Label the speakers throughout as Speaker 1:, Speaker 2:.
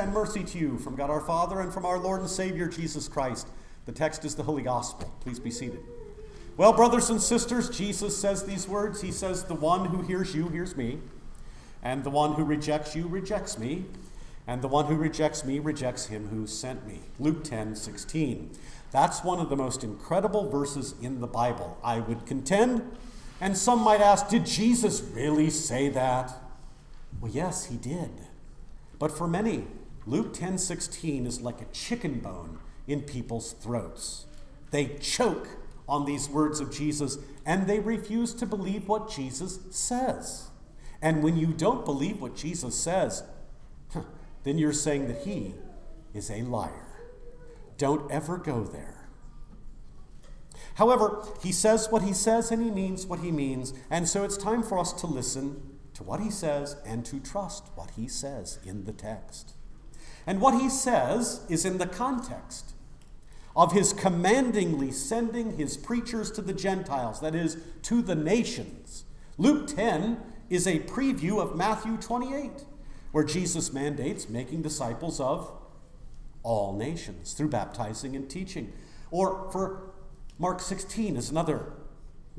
Speaker 1: And mercy to you from God our Father and from our Lord and Savior Jesus Christ. The text is the Holy Gospel. Please be seated. Well, brothers and sisters, Jesus says these words. He says, The one who hears you hears me, and the one who rejects you rejects me, and the one who rejects me rejects him who sent me. Luke 10 16. That's one of the most incredible verses in the Bible, I would contend. And some might ask, Did Jesus really say that? Well, yes, he did. But for many, Luke 10:16 is like a chicken bone in people's throats. They choke on these words of Jesus and they refuse to believe what Jesus says. And when you don't believe what Jesus says, then you're saying that he is a liar. Don't ever go there. However, he says what he says and he means what he means, and so it's time for us to listen to what he says and to trust what he says in the text. And what he says is in the context of his commandingly sending his preachers to the Gentiles, that is, to the nations. Luke 10 is a preview of Matthew 28, where Jesus mandates making disciples of all nations through baptizing and teaching. Or for Mark 16 is another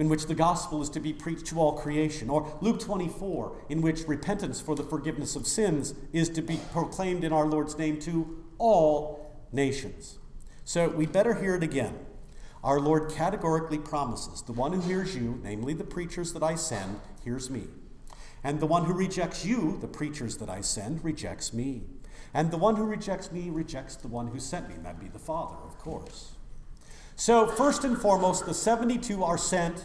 Speaker 1: in which the gospel is to be preached to all creation, or Luke 24, in which repentance for the forgiveness of sins is to be proclaimed in our Lord's name to all nations. So we better hear it again. Our Lord categorically promises the one who hears you, namely the preachers that I send, hears me. And the one who rejects you, the preachers that I send, rejects me. And the one who rejects me rejects the one who sent me. That'd be the Father, of course. So, first and foremost, the 72 are sent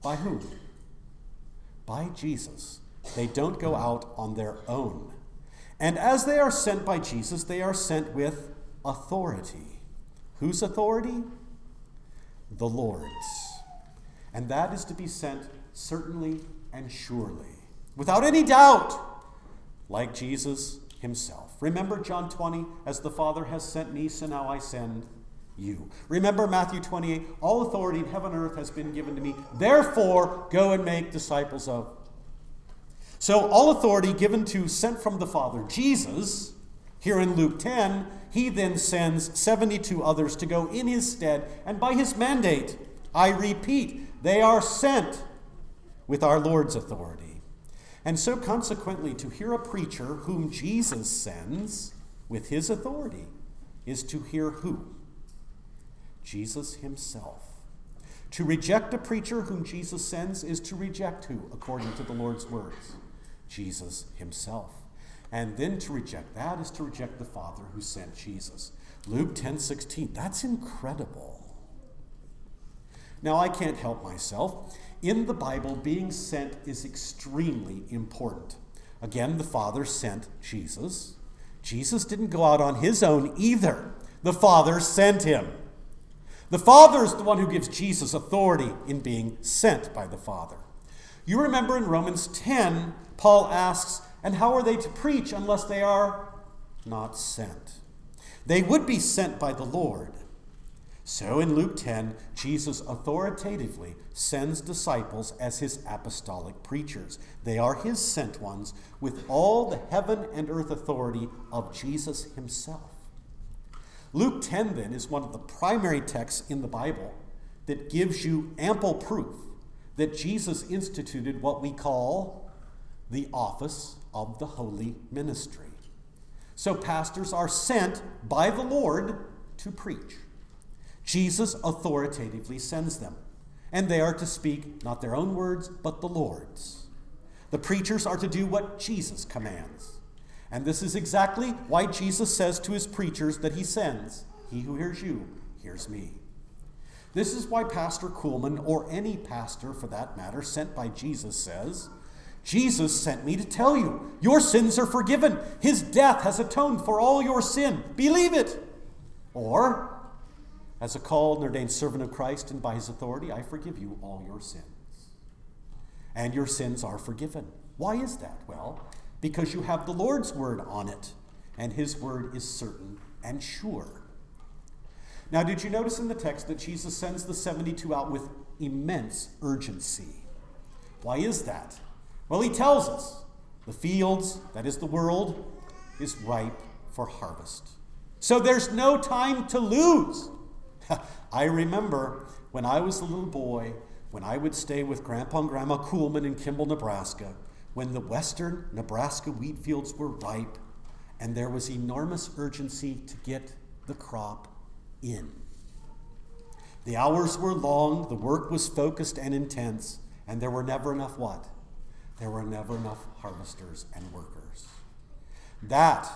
Speaker 1: by who? By Jesus. They don't go out on their own. And as they are sent by Jesus, they are sent with authority. Whose authority? The Lord's. And that is to be sent certainly and surely, without any doubt, like Jesus himself. Remember John 20, as the Father has sent me, so now I send you. Remember Matthew 28 All authority in heaven and earth has been given to me. Therefore, go and make disciples of. So, all authority given to, sent from the Father, Jesus, here in Luke 10, he then sends 72 others to go in his stead, and by his mandate, I repeat, they are sent with our Lord's authority. And so, consequently, to hear a preacher whom Jesus sends with his authority is to hear who? Jesus himself. To reject a preacher whom Jesus sends is to reject who, according to the Lord's words? Jesus himself. And then to reject that is to reject the Father who sent Jesus. Luke 10 16. That's incredible. Now, I can't help myself. In the Bible, being sent is extremely important. Again, the Father sent Jesus. Jesus didn't go out on his own either, the Father sent him. The Father is the one who gives Jesus authority in being sent by the Father. You remember in Romans 10, Paul asks, And how are they to preach unless they are not sent? They would be sent by the Lord. So in Luke 10, Jesus authoritatively sends disciples as his apostolic preachers. They are his sent ones with all the heaven and earth authority of Jesus himself. Luke 10, then, is one of the primary texts in the Bible that gives you ample proof that Jesus instituted what we call the office of the holy ministry. So, pastors are sent by the Lord to preach. Jesus authoritatively sends them, and they are to speak not their own words, but the Lord's. The preachers are to do what Jesus commands. And this is exactly why Jesus says to his preachers that he sends He who hears you hears me. This is why Pastor Kuhlman, or any pastor for that matter, sent by Jesus, says, Jesus sent me to tell you, your sins are forgiven. His death has atoned for all your sin. Believe it. Or, as a called and ordained servant of Christ and by his authority, I forgive you all your sins. And your sins are forgiven. Why is that? Well, because you have the Lord's word on it, and his word is certain and sure. Now, did you notice in the text that Jesus sends the 72 out with immense urgency? Why is that? Well, he tells us the fields, that is the world, is ripe for harvest. So there's no time to lose. I remember when I was a little boy, when I would stay with Grandpa and Grandma Kuhlman in Kimball, Nebraska, when the western Nebraska wheat fields were ripe and there was enormous urgency to get the crop in. The hours were long, the work was focused and intense, and there were never enough what? There were never enough harvesters and workers. That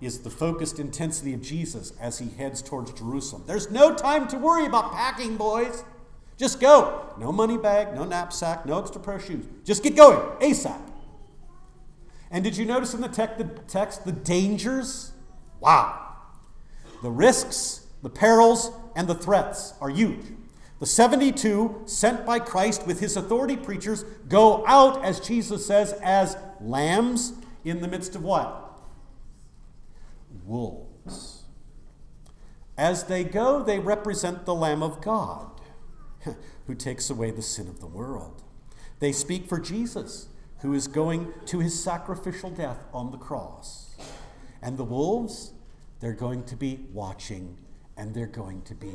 Speaker 1: is the focused intensity of Jesus as he heads towards Jerusalem. There's no time to worry about packing, boys. Just go. No money bag, no knapsack, no extra pair of shoes. Just get going ASAP. And did you notice in the, the text the dangers? Wow. The risks, the perils, and the threats are huge. The 72 sent by Christ with his authority preachers go out, as Jesus says, as lambs in the midst of what? Wolves. As they go, they represent the Lamb of God who takes away the sin of the world. They speak for Jesus who is going to his sacrificial death on the cross. And the wolves, they're going to be watching and they're going to be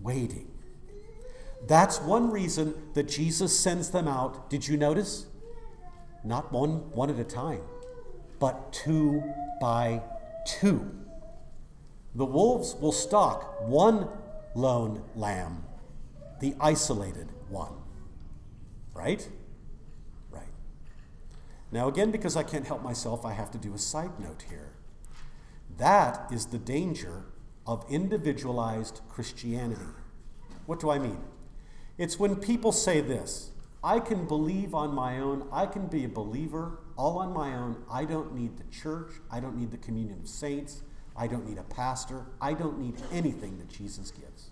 Speaker 1: waiting. That's one reason that Jesus sends them out. Did you notice? Not one, one at a time, but two by two. The wolves will stalk one lone lamb, the isolated one. Right? Now, again, because I can't help myself, I have to do a side note here. That is the danger of individualized Christianity. What do I mean? It's when people say this I can believe on my own, I can be a believer all on my own. I don't need the church, I don't need the communion of saints, I don't need a pastor, I don't need anything that Jesus gives.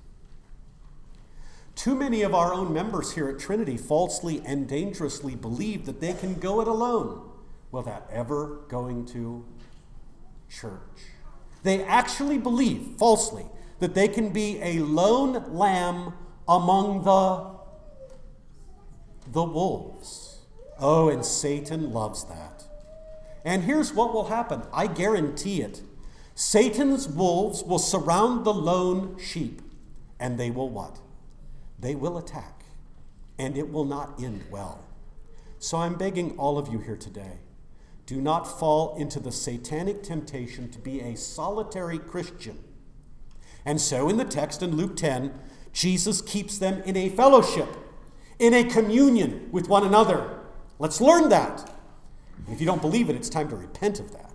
Speaker 1: Too many of our own members here at Trinity falsely and dangerously believe that they can go it alone without ever going to church. They actually believe, falsely, that they can be a lone lamb among the, the wolves. Oh, and Satan loves that. And here's what will happen I guarantee it. Satan's wolves will surround the lone sheep, and they will what? They will attack, and it will not end well. So I'm begging all of you here today do not fall into the satanic temptation to be a solitary Christian. And so in the text in Luke 10, Jesus keeps them in a fellowship, in a communion with one another. Let's learn that. If you don't believe it, it's time to repent of that.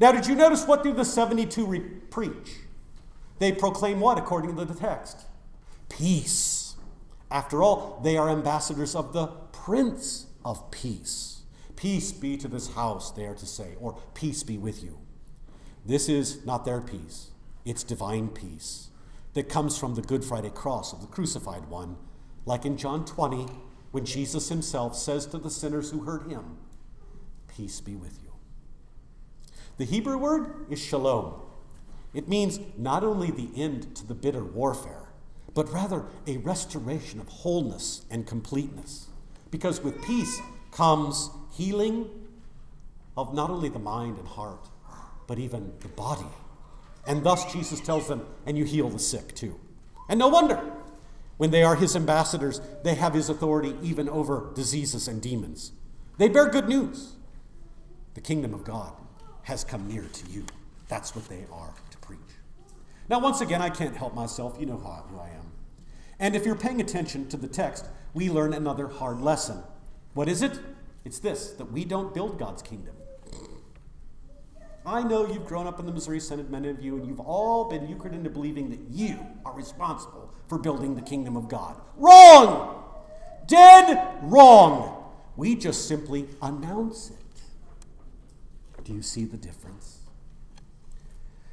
Speaker 1: Now, did you notice what do the 72 re- preach? They proclaim what according to the text? Peace. After all, they are ambassadors of the Prince of Peace. Peace be to this house, they are to say, or peace be with you. This is not their peace, it's divine peace that comes from the Good Friday cross of the crucified one, like in John 20, when Jesus himself says to the sinners who heard him, Peace be with you. The Hebrew word is shalom. It means not only the end to the bitter warfare, but rather a restoration of wholeness and completeness. Because with peace comes healing of not only the mind and heart, but even the body and thus Jesus tells them, and you heal the sick too. And no wonder. When they are his ambassadors, they have his authority even over diseases and demons. They bear good news. The kingdom of God has come near to you. That's what they are. Now, once again, I can't help myself. You know who I am. And if you're paying attention to the text, we learn another hard lesson. What is it? It's this that we don't build God's kingdom. I know you've grown up in the Missouri Synod, many of you, and you've all been euchred into believing that you are responsible for building the kingdom of God. Wrong! Dead wrong! We just simply announce it. Do you see the difference?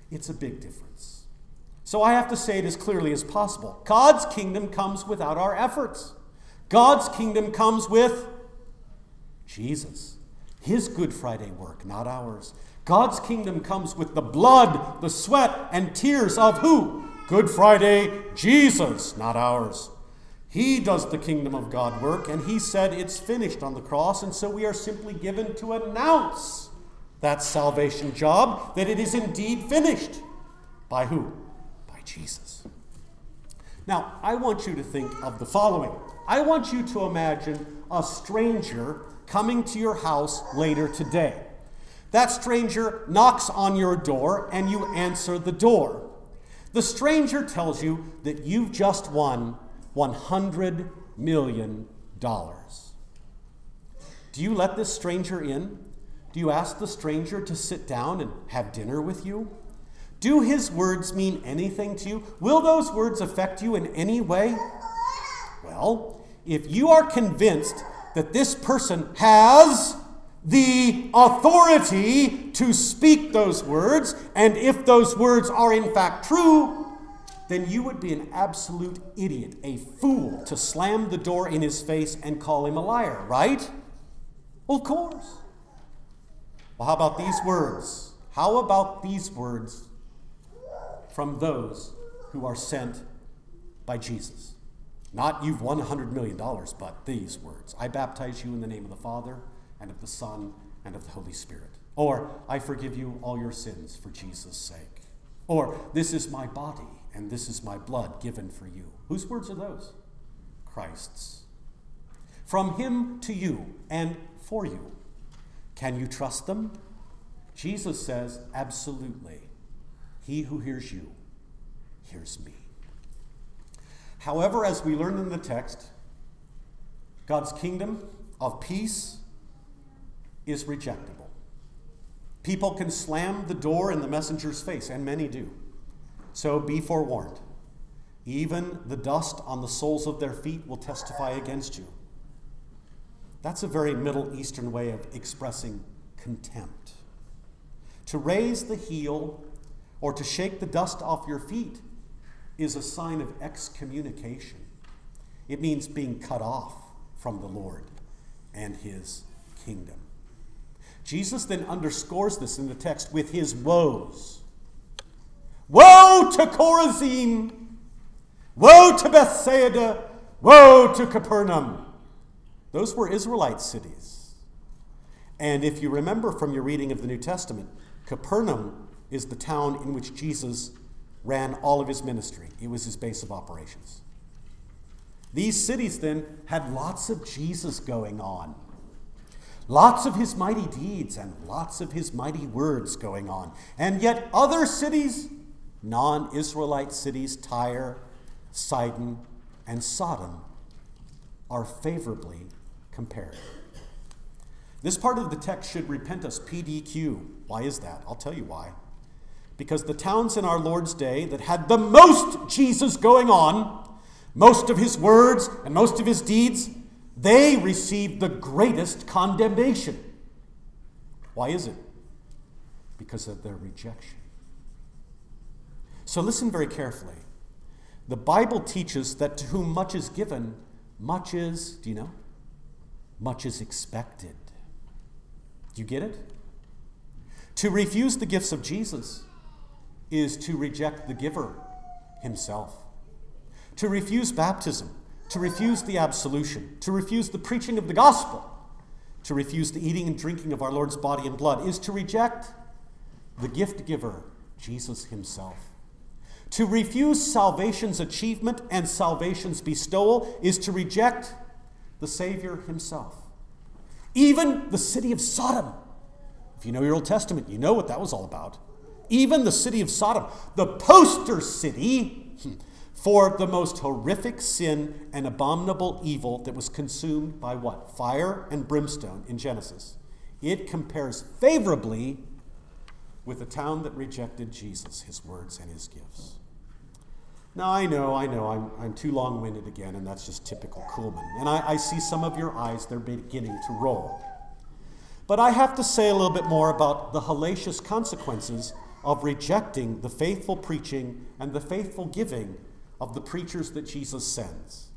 Speaker 1: It's a big difference. So I have to say it as clearly as possible. God's kingdom comes without our efforts. God's kingdom comes with Jesus. His Good Friday work, not ours. God's kingdom comes with the blood, the sweat, and tears of who? Good Friday, Jesus, not ours. He does the kingdom of God work, and he said it's finished on the cross, and so we are simply given to announce that salvation job, that it is indeed finished. By who? Jesus. Now, I want you to think of the following I want you to imagine a stranger coming to your house later today. That stranger knocks on your door and you answer the door. The stranger tells you that you've just won $100 million. Do you let this stranger in? Do you ask the stranger to sit down and have dinner with you? Do his words mean anything to you? Will those words affect you in any way? Well, if you are convinced that this person has the authority to speak those words, and if those words are in fact true, then you would be an absolute idiot, a fool, to slam the door in his face and call him a liar, right? Well, of course. Well, how about these words? How about these words from those who are sent by Jesus? Not you've won $100 million, but these words I baptize you in the name of the Father, and of the Son, and of the Holy Spirit. Or, I forgive you all your sins for Jesus' sake. Or, this is my body, and this is my blood given for you. Whose words are those? Christ's. From him to you, and for you. Can you trust them? Jesus says, absolutely. He who hears you hears me. However, as we learn in the text, God's kingdom of peace is rejectable. People can slam the door in the messenger's face, and many do. So be forewarned. Even the dust on the soles of their feet will testify against you. That's a very Middle Eastern way of expressing contempt. To raise the heel or to shake the dust off your feet is a sign of excommunication. It means being cut off from the Lord and his kingdom. Jesus then underscores this in the text with his woes. Woe to Chorazin! Woe to Bethsaida! Woe to Capernaum! Those were Israelite cities. And if you remember from your reading of the New Testament, Capernaum is the town in which Jesus ran all of his ministry, it was his base of operations. These cities then had lots of Jesus going on. Lots of his mighty deeds and lots of his mighty words going on. And yet, other cities, non Israelite cities, Tyre, Sidon, and Sodom, are favorably compared. This part of the text should repent us PDQ. Why is that? I'll tell you why. Because the towns in our Lord's day that had the most Jesus going on, most of his words and most of his deeds, they received the greatest condemnation. Why is it? Because of their rejection. So listen very carefully. The Bible teaches that to whom much is given, much is, do you know? Much is expected. Do you get it? To refuse the gifts of Jesus is to reject the giver himself. To refuse baptism to refuse the absolution, to refuse the preaching of the gospel, to refuse the eating and drinking of our Lord's body and blood, is to reject the gift giver, Jesus himself. To refuse salvation's achievement and salvation's bestowal is to reject the Savior himself. Even the city of Sodom. If you know your Old Testament, you know what that was all about. Even the city of Sodom, the poster city hmm, for the most horrific sin and abominable evil that was consumed by what? Fire and brimstone in Genesis. It compares favorably with the town that rejected Jesus, his words, and his gifts. Now, I know, I know, I'm, I'm too long winded again, and that's just typical Kuhlman. And I, I see some of your eyes, they're beginning to roll. But I have to say a little bit more about the hellacious consequences of rejecting the faithful preaching and the faithful giving of the preachers that Jesus sends.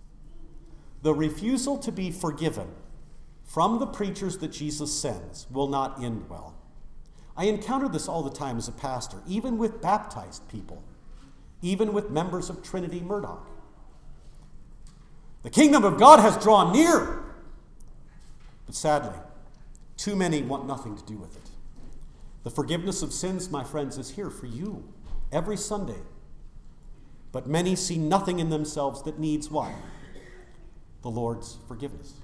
Speaker 1: The refusal to be forgiven from the preachers that Jesus sends will not end well. I encounter this all the time as a pastor, even with baptized people, even with members of Trinity Murdock. The kingdom of God has drawn near, but sadly, too many want nothing to do with it. The forgiveness of sins, my friends, is here for you every Sunday. But many see nothing in themselves that needs what? The Lord's forgiveness.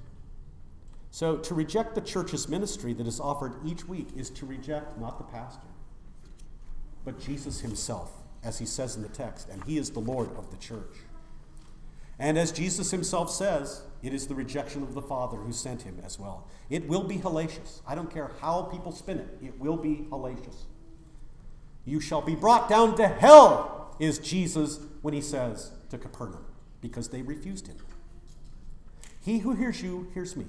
Speaker 1: So to reject the church's ministry that is offered each week is to reject not the pastor, but Jesus himself, as he says in the text, and he is the Lord of the church. And as Jesus himself says, it is the rejection of the Father who sent him as well. It will be hellacious. I don't care how people spin it, it will be hellacious. You shall be brought down to hell, is Jesus when he says to Capernaum, because they refused him. He who hears you hears me.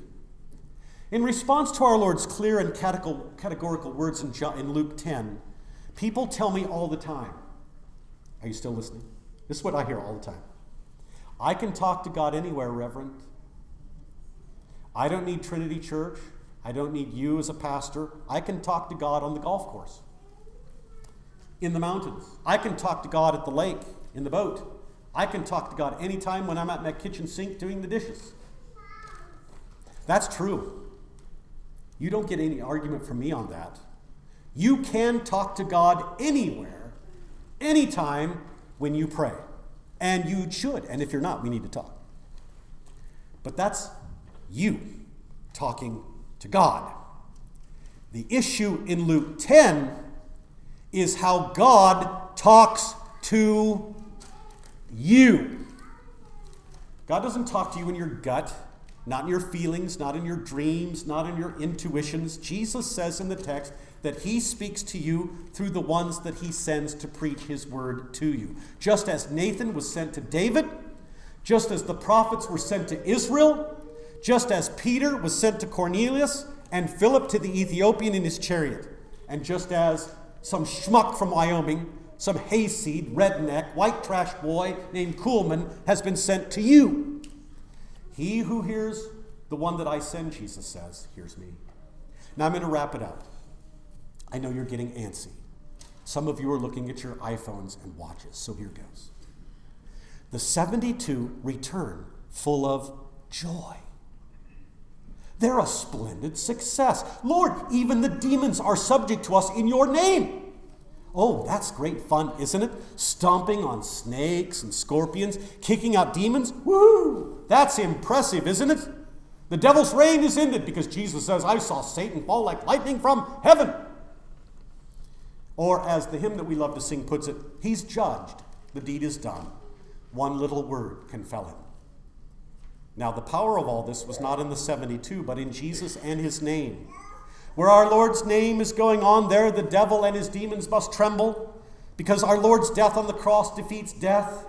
Speaker 1: In response to our Lord's clear and categorical words in, Luke 10, people tell me all the time, Are you still listening? This is what I hear all the time. I can talk to God anywhere, Reverend. I don't need Trinity Church. I don't need you as a pastor. I can talk to God on the golf course, in the mountains. I can talk to God at the lake, in the boat. I can talk to God anytime when I'm at my kitchen sink doing the dishes. That's true. You don't get any argument from me on that. You can talk to God anywhere, anytime when you pray. And you should. And if you're not, we need to talk. But that's you talking to God. The issue in Luke 10 is how God talks to you. God doesn't talk to you in your gut, not in your feelings, not in your dreams, not in your intuitions. Jesus says in the text that he speaks to you through the ones that he sends to preach his word to you. Just as Nathan was sent to David, just as the prophets were sent to Israel, just as Peter was sent to Cornelius and Philip to the Ethiopian in his chariot, and just as some schmuck from Wyoming, some hayseed, redneck, white trash boy named Kuhlman has been sent to you. He who hears the one that I send, Jesus says, hears me. Now I'm going to wrap it up. I know you're getting antsy. Some of you are looking at your iPhones and watches, so here goes. The 72 return full of joy. They're a splendid success. Lord, even the demons are subject to us in your name. Oh, that's great fun, isn't it? Stomping on snakes and scorpions, kicking out demons. Woo! That's impressive, isn't it? The devil's reign is ended because Jesus says, I saw Satan fall like lightning from heaven. Or, as the hymn that we love to sing puts it, he's judged, the deed is done. One little word can fell him. Now, the power of all this was not in the 72, but in Jesus and his name. Where our Lord's name is going on, there the devil and his demons must tremble, because our Lord's death on the cross defeats death.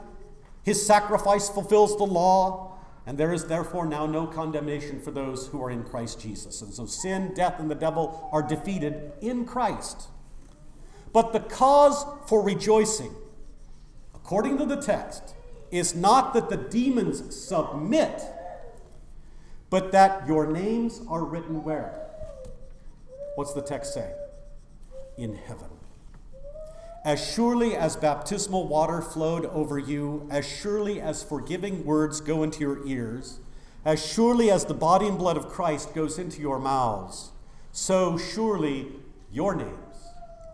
Speaker 1: His sacrifice fulfills the law, and there is therefore now no condemnation for those who are in Christ Jesus. And so sin, death, and the devil are defeated in Christ. But the cause for rejoicing, according to the text, is not that the demons submit, but that your names are written where? What's the text say? In heaven. As surely as baptismal water flowed over you, as surely as forgiving words go into your ears, as surely as the body and blood of Christ goes into your mouths, so surely your names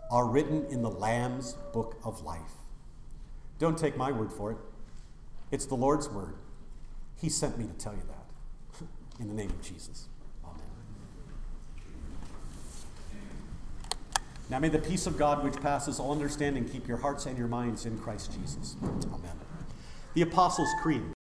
Speaker 1: are written in the Lamb's book of life. Don't take my word for it. It's the Lord's word. He sent me to tell you that. in the name of Jesus. Amen. Now may the peace of God, which passes all understanding, keep your hearts and your minds in Christ Jesus. Amen. The Apostles' Creed.